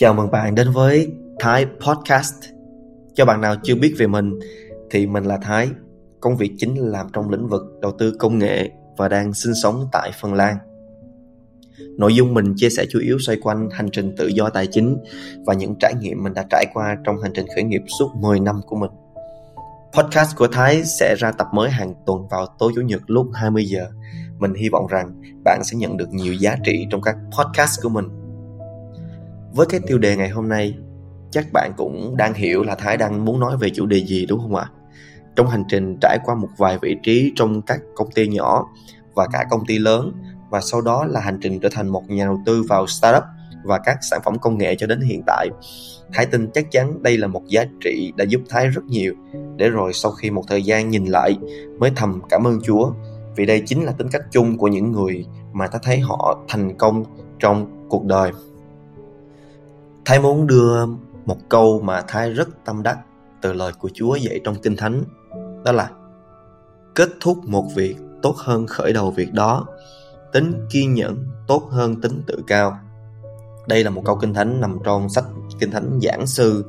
Chào mừng bạn đến với Thái Podcast. Cho bạn nào chưa biết về mình, thì mình là Thái. Công việc chính là làm trong lĩnh vực đầu tư công nghệ và đang sinh sống tại Phần Lan. Nội dung mình chia sẻ chủ yếu xoay quanh hành trình tự do tài chính và những trải nghiệm mình đã trải qua trong hành trình khởi nghiệp suốt 10 năm của mình. Podcast của Thái sẽ ra tập mới hàng tuần vào tối chủ nhật lúc 20 giờ. Mình hy vọng rằng bạn sẽ nhận được nhiều giá trị trong các podcast của mình với cái tiêu đề ngày hôm nay, chắc bạn cũng đang hiểu là thái đang muốn nói về chủ đề gì, đúng không ạ? Trong hành trình trải qua một vài vị trí trong các công ty nhỏ và cả công ty lớn, và sau đó là hành trình trở thành một nhà đầu tư vào startup và các sản phẩm công nghệ cho đến hiện tại, thái tin chắc chắn đây là một giá trị đã giúp thái rất nhiều. Để rồi sau khi một thời gian nhìn lại, mới thầm cảm ơn chúa, vì đây chính là tính cách chung của những người mà ta thấy họ thành công trong cuộc đời. Thái muốn đưa một câu mà Thái rất tâm đắc từ lời của Chúa dạy trong Kinh Thánh. Đó là Kết thúc một việc tốt hơn khởi đầu việc đó. Tính kiên nhẫn tốt hơn tính tự cao. Đây là một câu Kinh Thánh nằm trong sách Kinh Thánh Giảng Sư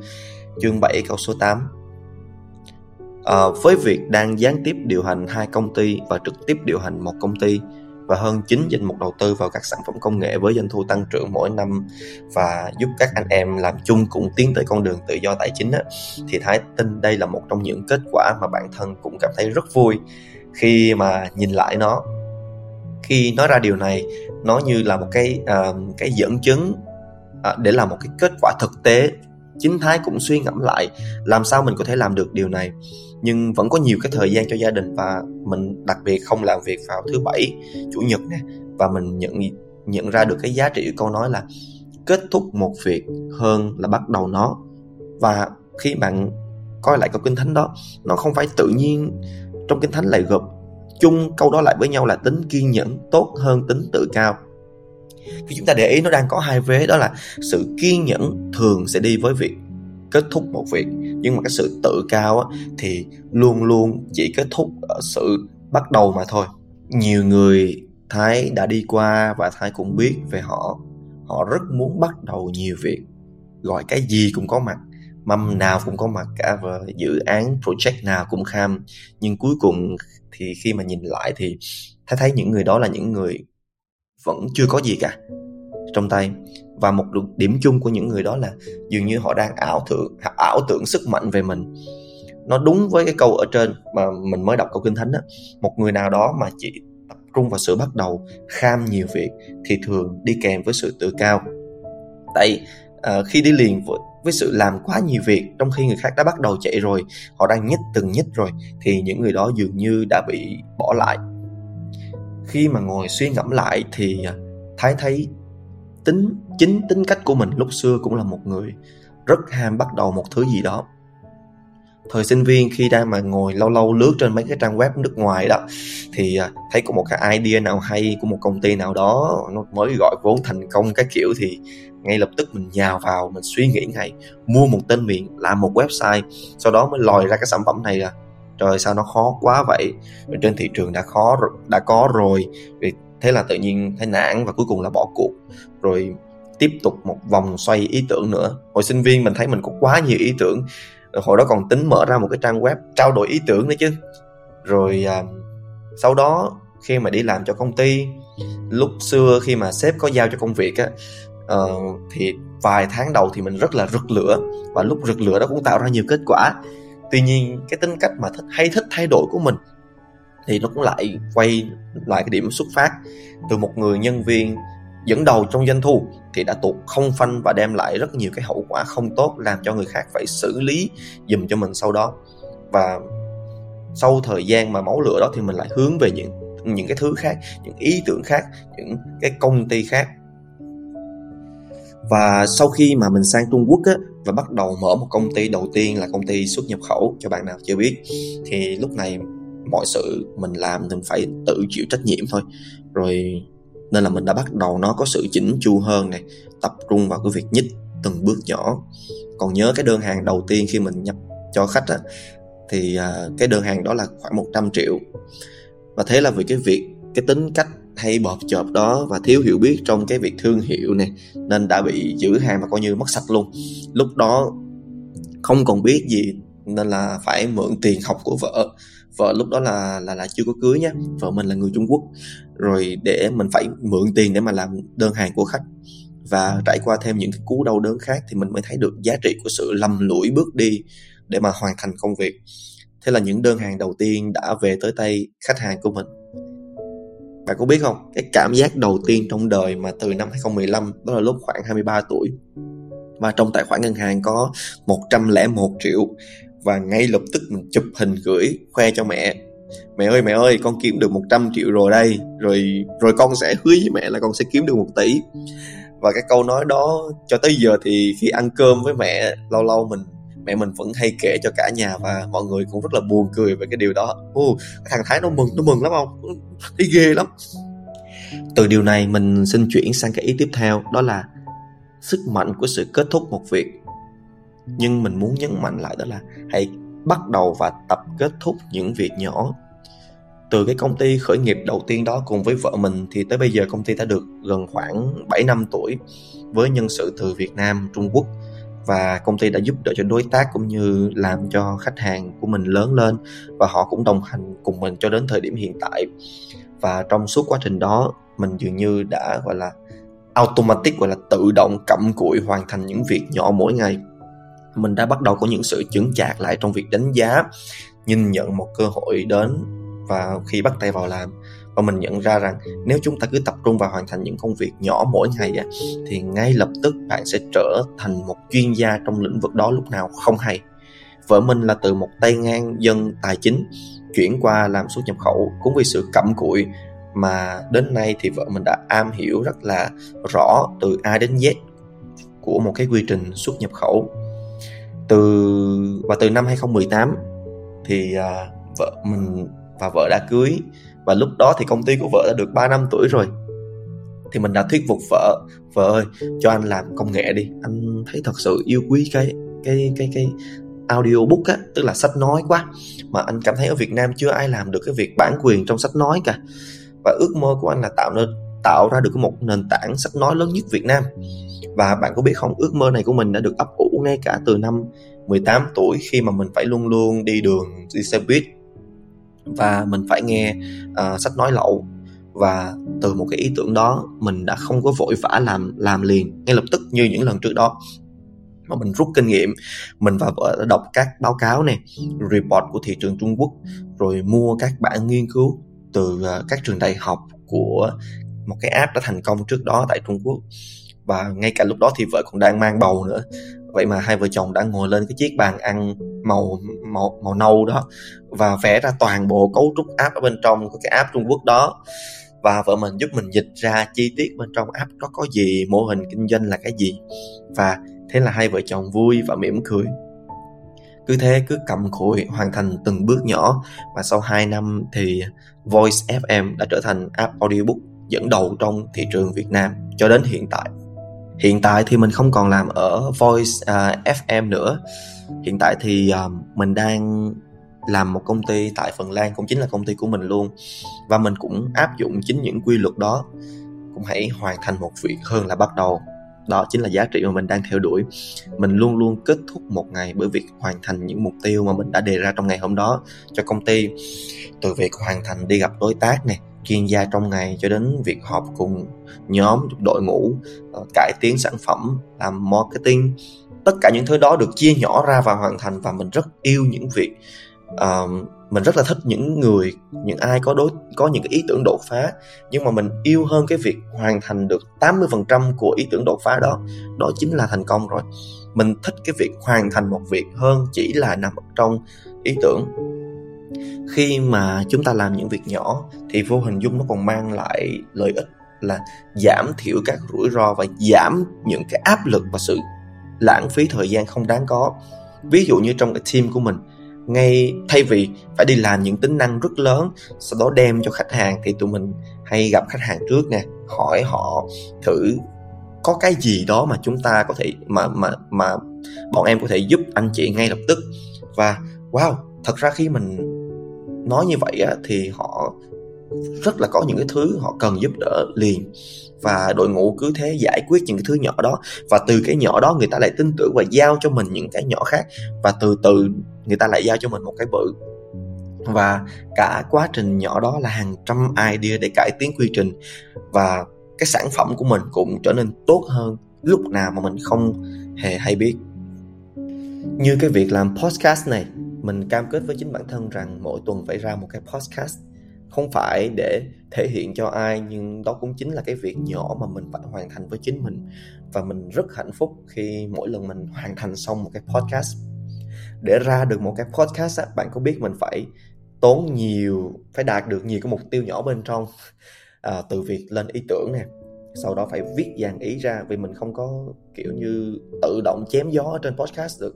chương 7 câu số 8. À, ờ, với việc đang gián tiếp điều hành hai công ty và trực tiếp điều hành một công ty và hơn 9 danh mục đầu tư vào các sản phẩm công nghệ với doanh thu tăng trưởng mỗi năm và giúp các anh em làm chung cũng tiến tới con đường tự do tài chính á, thì Thái tin đây là một trong những kết quả mà bản thân cũng cảm thấy rất vui khi mà nhìn lại nó. Khi nói ra điều này nó như là một cái uh, cái dẫn chứng uh, để là một cái kết quả thực tế. Chính thái cũng suy ngẫm lại làm sao mình có thể làm được điều này nhưng vẫn có nhiều cái thời gian cho gia đình và mình đặc biệt không làm việc vào thứ bảy, chủ nhật nè. Và mình nhận nhận ra được cái giá trị của câu nói là kết thúc một việc hơn là bắt đầu nó. Và khi bạn coi lại câu kinh thánh đó, nó không phải tự nhiên trong kinh thánh lại gộp chung câu đó lại với nhau là tính kiên nhẫn, tốt hơn tính tự cao. Khi chúng ta để ý, nó đang có hai vế, đó là sự kiên nhẫn thường sẽ đi với việc kết thúc một việc. Nhưng mà cái sự tự cao á, thì luôn luôn chỉ kết thúc ở sự bắt đầu mà thôi. Nhiều người thái đã đi qua và thái cũng biết về họ. Họ rất muốn bắt đầu nhiều việc. Gọi cái gì cũng có mặt mâm nào cũng có mặt cả và dự án project nào cũng kham. Nhưng cuối cùng thì khi mà nhìn lại thì thái thấy những người đó là những người vẫn chưa có gì cả trong tay. Và một điểm chung của những người đó là dường như họ đang ảo tưởng ảo tưởng sức mạnh về mình. Nó đúng với cái câu ở trên mà mình mới đọc câu kinh thánh đó một người nào đó mà chỉ tập trung vào sự bắt đầu kham nhiều việc thì thường đi kèm với sự tự cao. Tại uh, khi đi liền với, với sự làm quá nhiều việc trong khi người khác đã bắt đầu chạy rồi họ đang nhích từng nhích rồi thì những người đó dường như đã bị bỏ lại. Khi mà ngồi suy ngẫm lại thì à, thái thấy tính, chính tính cách của mình lúc xưa cũng là một người rất ham bắt đầu một thứ gì đó. Thời sinh viên khi đang mà ngồi lâu lâu lướt trên mấy cái trang web nước ngoài đó, thì à, thấy có một cái idea nào hay của một công ty nào đó, nó mới gọi vốn thành công cái kiểu thì ngay lập tức mình nhào vào, mình suy nghĩ ngay, mua một tên miệng, làm một website, sau đó mới lòi ra cái sản phẩm này là, trời sao nó khó quá vậy? Trên thị trường đã khó đã có rồi thế là tự nhiên thấy nản và cuối cùng là bỏ cuộc. Rồi tiếp tục một vòng xoay ý tưởng nữa. Hồi sinh viên mình thấy mình có quá nhiều ý tưởng. Hồi đó còn tính mở ra một cái trang web trao đổi ý tưởng nữa chứ. Rồi à, sau đó khi mà đi làm cho công ty lúc xưa khi mà sếp có giao cho công việc á uh, thì vài tháng đầu thì mình rất là rực lửa và lúc rực lửa đó cũng tạo ra nhiều kết quả. Tuy nhiên cái tính cách mà thích hay thích thay đổi của mình thì nó cũng lại quay lại cái điểm xuất phát từ một người nhân viên dẫn đầu trong doanh thu thì đã tụt không phanh và đem lại rất nhiều cái hậu quả không tốt làm cho người khác phải xử lý dùm cho mình sau đó. Và sau thời gian mà máu lửa đó thì mình lại hướng về những những cái thứ khác những ý tưởng khác những cái công ty khác. Và sau khi mà mình sang Trung Quốc á, và bắt đầu mở một công ty đầu tiên là công ty xuất nhập khẩu cho bạn nào chưa biết thì lúc này mọi sự mình làm mình phải tự chịu trách nhiệm thôi. Rồi nên là mình đã bắt đầu nó có sự chỉnh chu hơn này tập trung vào cái việc nhích từng bước nhỏ. Còn nhớ cái đơn hàng đầu tiên khi mình nhập cho khách á, thì à, cái đơn hàng đó là khoảng 100 triệu. Và thế là vì cái việc cái tính cách hay bọp chợp đó và thiếu hiểu biết trong cái việc thương hiệu này nên đã bị giữ hàng và coi như mất sạch luôn. Lúc đó không còn biết gì nên là phải mượn tiền học của vợ. Vợ lúc đó là là là chưa có cưới nhá vợ mình là người Trung Quốc. Rồi để mình phải mượn tiền để mà làm đơn hàng của khách. Và trải qua thêm những cái cú đau đớn khác thì mình mới thấy được giá trị của sự lầm lũi bước đi để mà hoàn thành công việc. Thế là những đơn hàng đầu tiên đã về tới tay khách hàng của mình. Bạn có biết không? Cái cảm giác đầu tiên trong đời mà từ năm 2015 đó là lúc khoảng 23 tuổi và trong tài khoản ngân hàng có 101 triệu và ngay lập tức mình chụp hình gửi khoe cho mẹ. Mẹ ơi mẹ ơi, con kiếm được 100 triệu rồi đây. Rồi rồi con sẽ hứa với mẹ là con sẽ kiếm được một tỷ. Và cái câu nói đó, cho tới giờ thì khi ăn cơm với mẹ, lâu lâu mình, mẹ mình vẫn hay kể cho cả nhà và mọi người cũng rất là buồn cười về cái điều đó. Ô thằng thái nó mừng nó mừng lắm không? Thấy ghê lắm. Từ điều này mình xin chuyển sang cái ý tiếp theo, đó là sức mạnh của sự kết thúc một việc nhưng mình muốn nhấn mạnh lại đó là hãy bắt đầu và tập kết thúc những việc nhỏ. Từ cái công ty khởi nghiệp đầu tiên đó cùng với vợ mình thì tới bây giờ công ty đã được gần khoảng 7 năm tuổi với nhân sự từ Việt Nam, Trung Quốc. Và công ty đã giúp đỡ cho đối tác cũng như làm cho khách hàng của mình lớn lên và họ cũng đồng hành cùng mình cho đến thời điểm hiện tại. Và trong suốt quá trình đó mình dường như đã gọi là automatic gọi là tự động cặm cụi hoàn thành những việc nhỏ mỗi ngày mình đã bắt đầu có những sự chững chạc lại trong việc đánh giá nhìn nhận một cơ hội đến và khi bắt tay vào làm. Và mình nhận ra rằng nếu chúng ta cứ tập trung vào hoàn thành những công việc nhỏ mỗi ngày á, thì ngay lập tức bạn sẽ trở thành một chuyên gia trong lĩnh vực đó lúc nào không hay. Vợ mình là từ một tay ngang dân tài chính chuyển qua làm xuất nhập khẩu cũng vì sự cặm cụi mà đến nay thì vợ mình đã am hiểu rất là rõ từ A đến Z của một cái quy trình xuất nhập khẩu từ và từ năm 2018 thì à, vợ mình và vợ đã cưới. Và lúc đó thì công ty của vợ đã được 3 năm tuổi rồi. Thì mình đã thuyết phục vợ vợ ơi cho anh làm công nghệ đi. Anh thấy thật sự yêu quý cái cái cái cái audiobook á tức là sách nói quá. Mà anh cảm thấy ở Việt Nam chưa ai làm được cái việc bản quyền trong sách nói cả. Và ước mơ của anh là tạo nên tạo ra được một nền tảng sách nói lớn nhất Việt Nam và bạn có biết không ước mơ này của mình đã được ấp ủ ngay cả từ năm 18 tuổi khi mà mình phải luôn luôn đi đường đi xe buýt. Và mình phải nghe uh, sách nói lậu. Và từ một cái ý tưởng đó mình đã không có vội vã làm làm liền ngay lập tức như những lần trước đó. Mà mình rút kinh nghiệm mình và vợ đã đọc các báo cáo này report của thị trường Trung Quốc rồi mua các bản nghiên cứu từ ờ, các trường đại học của một cái app đã thành công trước đó tại Trung Quốc và ngay cả lúc đó thì vợ cũng đang mang bầu nữa. Vậy mà hai vợ chồng đã ngồi lên cái chiếc bàn ăn màu màu màu nâu đó và vẽ ra toàn bộ cấu trúc app ở bên trong của cái app Trung Quốc đó. Và vợ mình giúp mình dịch ra chi tiết bên trong app đó có gì, mô hình kinh doanh là cái gì. Và thế là hai vợ chồng vui và mỉm cười. Cứ thế, cứ cầm cụi hoàn thành từng bước nhỏ. Và sau 2 năm thì Voice FM đã trở thành app audiobook dẫn đầu trong thị trường Việt Nam cho đến hiện tại hiện tại thì mình không còn làm ở Voice à, uh, FM nữa. Hiện tại thì uh, mình đang làm một công ty tại Phần Lan cũng chính là công ty của mình luôn. Và mình cũng áp dụng chính những quy luật đó cũng hãy hoàn thành một việc hơn là bắt đầu. Đó chính là giá trị mà mình đang theo đuổi. Mình luôn luôn kết thúc một ngày bởi việc hoàn thành những mục tiêu mà mình đã đề ra trong ngày hôm đó cho công ty. Từ việc hoàn thành đi gặp đối tác này chuyên gia trong ngày cho đến việc họp cùng nhóm đội ngũ ờ, cải tiến sản phẩm làm marketing. Tất cả những thứ đó được chia nhỏ ra và hoàn thành và mình rất yêu những việc uh, mình rất là thích những người những ai có đối có những cái ý tưởng đột phá. Nhưng mà mình yêu hơn cái việc hoàn thành được 80% của ý tưởng đột phá đó đó chính là thành công rồi. Mình thích cái việc hoàn thành một việc hơn chỉ là nằm trong ý tưởng khi mà chúng ta làm những việc nhỏ thì vô hình dung nó còn mang lại lợi ích là giảm thiểu các rủi ro và giảm những cái áp lực và sự lãng phí thời gian không đáng có. Ví dụ như trong cái team của mình, ngay thay vì phải đi làm những tính năng rất lớn, sau đó đem cho khách hàng thì tụi mình hay gặp khách hàng trước nè, hỏi họ thử có cái gì đó mà chúng ta có thể, mà mà mà bọn em có thể giúp anh chị ngay lập tức. Và, wow, thật ra khi mình nói như vậy á, thì họ rất là có những cái thứ họ cần giúp đỡ liền. Và đội ngũ cứ thế giải quyết những cái thứ nhỏ đó. Và từ cái nhỏ đó người ta lại tin tưởng và giao cho mình những cái nhỏ khác. Và từ từ người ta lại giao cho mình một cái bự. Và cả quá trình nhỏ đó là hàng trăm idea để cải tiến quy trình. Và cái sản phẩm của mình cũng trở nên tốt hơn lúc nào mà mình không hề hay biết. Như cái việc làm podcast này mình cam kết với chính bản thân rằng mỗi tuần phải ra một cái podcast. Không phải để thể hiện cho ai nhưng đó cũng chính là cái việc nhỏ mà mình phải hoàn thành với chính mình. Và mình rất hạnh phúc khi mỗi lần mình hoàn thành xong một cái podcast. Để ra được một cái podcast á, bạn có biết mình phải tốn nhiều phải đạt được nhiều cái mục tiêu nhỏ bên trong à, từ việc lên ý tưởng nè sau đó phải viết dàn ý ra vì mình không có kiểu như tự động chém gió ở trên podcast được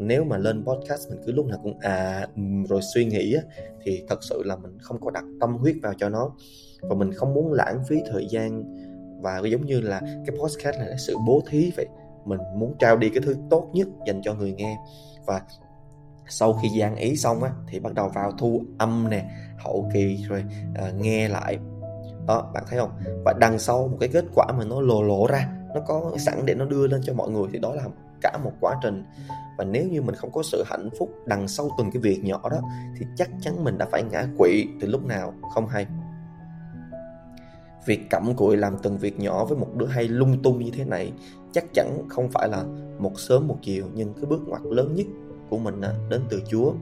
nếu mà lên podcast mình cứ lúc nào cũng à rồi suy nghĩ á, thì thật sự là mình không có đặt tâm huyết vào cho nó. Và mình không muốn lãng phí thời gian. Và giống như là cái podcast này là sự bố thí vậy. Mình muốn trao đi cái thứ tốt nhất dành cho người nghe. Và sau khi gian ý xong á thì bắt đầu vào thu âm nè hậu kỳ rồi à, nghe lại. Đó bạn thấy không? Và đằng sau một cái kết quả mà nó lồ lộ ra nó có sẵn để nó đưa lên cho mọi người thì đó là cả một quá trình. Và nếu như mình không có sự hạnh phúc đằng sau từng cái việc nhỏ đó thì chắc chắn mình đã phải ngã quỵ từ lúc nào không hay? Việc cặm cụi làm từng việc nhỏ với một đứa hay lung tung như thế này chắc chắn không phải là một sớm một chiều nhưng cái bước ngoặt lớn nhất của mình đến từ Chúa.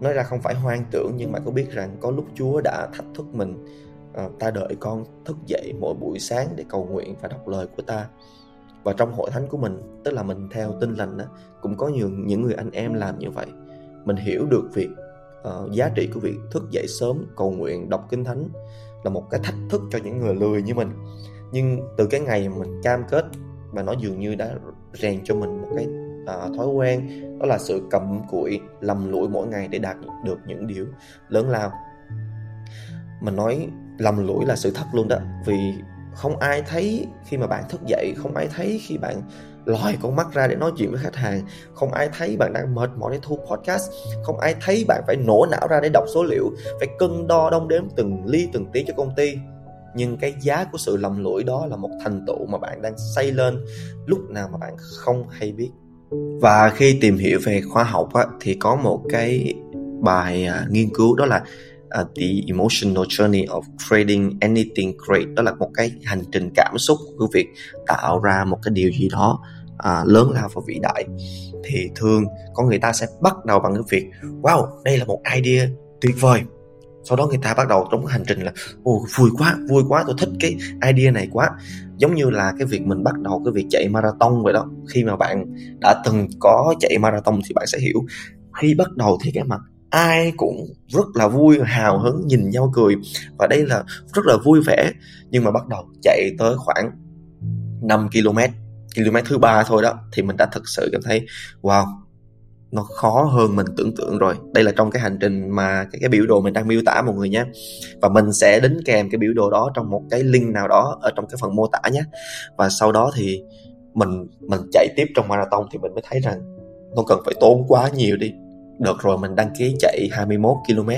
Nói ra không phải hoang tưởng nhưng mà có biết rằng có lúc Chúa đã thách thức mình à, ta đợi con thức dậy mỗi buổi sáng để cầu nguyện và đọc lời của ta và trong hội thánh của mình tức là mình theo tin lành đó, cũng có nhiều những người anh em làm như vậy. Mình hiểu được việc uh, giá trị của việc thức dậy sớm cầu nguyện đọc kinh thánh là một cái thách thức cho những người lười như mình. Nhưng từ cái ngày mình cam kết và nó dường như đã rèn cho mình một cái uh, thói quen đó là sự cầm cụi lầm lũi mỗi ngày để đạt được những điều lớn lao. Mình nói lầm lũi là sự thật luôn đó vì không ai thấy khi mà bạn thức dậy không ai thấy khi bạn lòi con mắt ra để nói chuyện với khách hàng. Không ai thấy bạn đang mệt mỏi để thu podcast. Không ai thấy bạn phải nổ não ra để đọc số liệu phải cân đo đong đếm từng ly từng tí cho công ty. Nhưng cái giá của sự lầm lũi đó là một thành tựu mà bạn đang xây lên lúc nào mà bạn không hay biết. Và khi tìm hiểu về khoa học á, thì có một cái bài à, nghiên cứu đó là uh, the emotional journey of creating anything great. Đó là một cái hành trình cảm xúc của việc tạo ra một cái điều gì đó uh, lớn lao và vĩ đại. Thì thường con người ta sẽ bắt đầu bằng cái việc wow đây là một idea tuyệt vời. Sau đó người ta bắt đầu trong cái hành trình là ồ vui quá vui quá tôi thích cái idea này quá. Giống như là cái việc mình bắt đầu cái việc chạy marathon vậy đó. Khi mà bạn đã từng có chạy marathon thì bạn sẽ hiểu. Khi bắt đầu thì cái mặt ai cũng rất là vui hào hứng nhìn nhau cười. Và đây là rất là vui vẻ. Nhưng mà bắt đầu chạy tới khoảng 5 km km thứ ba thôi đó thì mình đã thực sự cảm thấy wow nó khó hơn mình tưởng tượng rồi. Đây là trong cái hành trình mà cái, cái biểu đồ mình đang miêu tả mọi người nhé. Và mình sẽ đính kèm cái biểu đồ đó trong một cái link nào đó ở trong cái phần mô tả nhé. Và sau đó thì mình mình chạy tiếp trong marathon thì mình mới thấy rằng nó cần phải tốn quá nhiều đi đợt rồi, mình đăng ký chạy 21 km.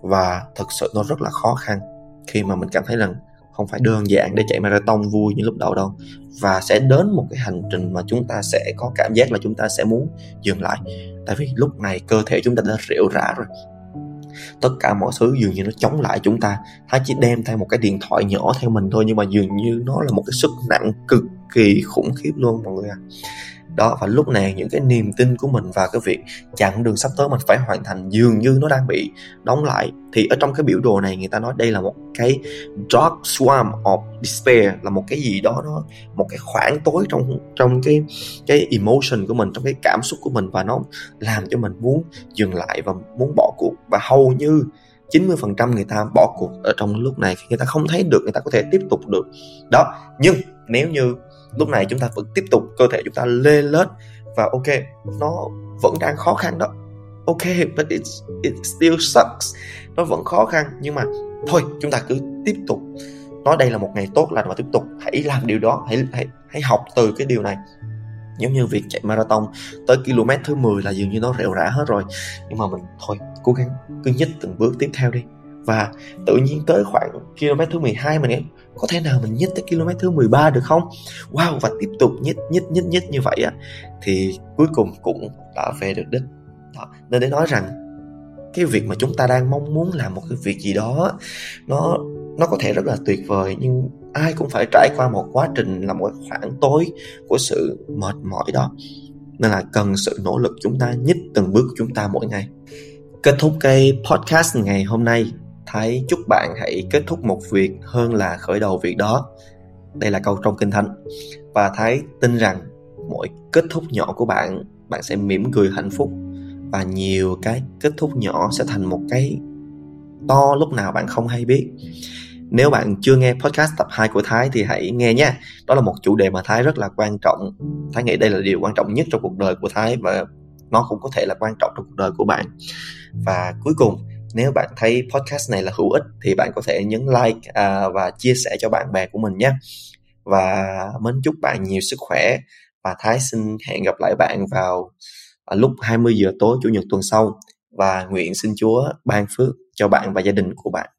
Và thực sự nó rất là khó khăn khi mà mình cảm thấy rằng không phải đơn giản để chạy marathon vui như lúc đầu đâu. Và sẽ đến một cái hành trình mà chúng ta sẽ có cảm giác là chúng ta sẽ muốn dừng lại. Tại vì lúc này cơ thể chúng ta đã rệu rã rồi. Tất cả mọi thứ dường như nó chống lại chúng ta. Ta chỉ đem theo một cái điện thoại nhỏ theo mình thôi, nhưng mà dường như nó là một cái sức nặng cực kỳ khủng khiếp luôn, mọi người à đó, và lúc này những cái niềm tin của mình và cái việc chặng đường sắp tới mình phải hoàn thành dường như nó đang bị đóng lại. Thì ở trong cái biểu đồ này người ta nói đây là một cái dark swarm of despair, là một cái gì đó, nó một cái khoảng tối trong trong cái cái emotion của mình, trong cái cảm xúc của mình, và nó làm cho mình muốn dừng lại và muốn bỏ cuộc. Và hầu như 90% người ta bỏ cuộc ở trong lúc này, khi người ta không thấy được, người ta có thể tiếp tục được. Đó, nhưng nếu như lúc này chúng ta vẫn tiếp tục cơ thể chúng ta lê lết và ok nó vẫn đang khó khăn đó. Ok but it's, it still sucks. Nó vẫn khó khăn nhưng mà thôi chúng ta cứ tiếp tục. Nói đây là một ngày tốt lành và tiếp tục. Hãy làm điều đó hãy hãy hãy học từ cái điều này. Giống như việc chạy marathon tới km thứ 10 là dường như nó rệu rã hết rồi. Nhưng mà mình thôi cố gắng cứ nhích từng bước tiếp theo đi và tự nhiên tới khoảng km thứ 12 mình nghĩ có thể nào mình nhích tới km thứ 13 được không? Wow, và tiếp tục nhích nhích nhích nhích như vậy á, thì cuối cùng cũng đã về được đích. Đó. nên để nói rằng, cái việc mà chúng ta đang mong muốn làm một cái việc gì đó nó nó có thể rất là tuyệt vời, nhưng ai cũng phải trải qua một quá trình là một khoảng tối của sự mệt mỏi đó. Nên là cần sự nỗ lực chúng ta nhích từng bước của chúng ta mỗi ngày. Kết thúc cái podcast ngày hôm nay thái chúc bạn hãy kết thúc một việc hơn là khởi đầu việc đó đây là câu trong kinh thánh và thái tin rằng mỗi kết thúc nhỏ của bạn bạn sẽ mỉm cười hạnh phúc và nhiều cái kết thúc nhỏ sẽ thành một cái to lúc nào bạn không hay biết nếu bạn chưa nghe podcast tập 2 của Thái thì hãy nghe nha. Đó là một chủ đề mà Thái rất là quan trọng. Thái nghĩ đây là điều quan trọng nhất trong cuộc đời của Thái và nó cũng có thể là quan trọng trong cuộc đời của bạn. Và cuối cùng, nếu bạn thấy podcast này là hữu ích thì bạn có thể nhấn like à, và chia sẻ cho bạn bè của mình nhé. Và mến chúc bạn nhiều sức khỏe và Thái xin hẹn gặp lại bạn vào à, lúc 20 giờ tối chủ nhật tuần sau và nguyện xin Chúa ban phước cho bạn và gia đình của bạn.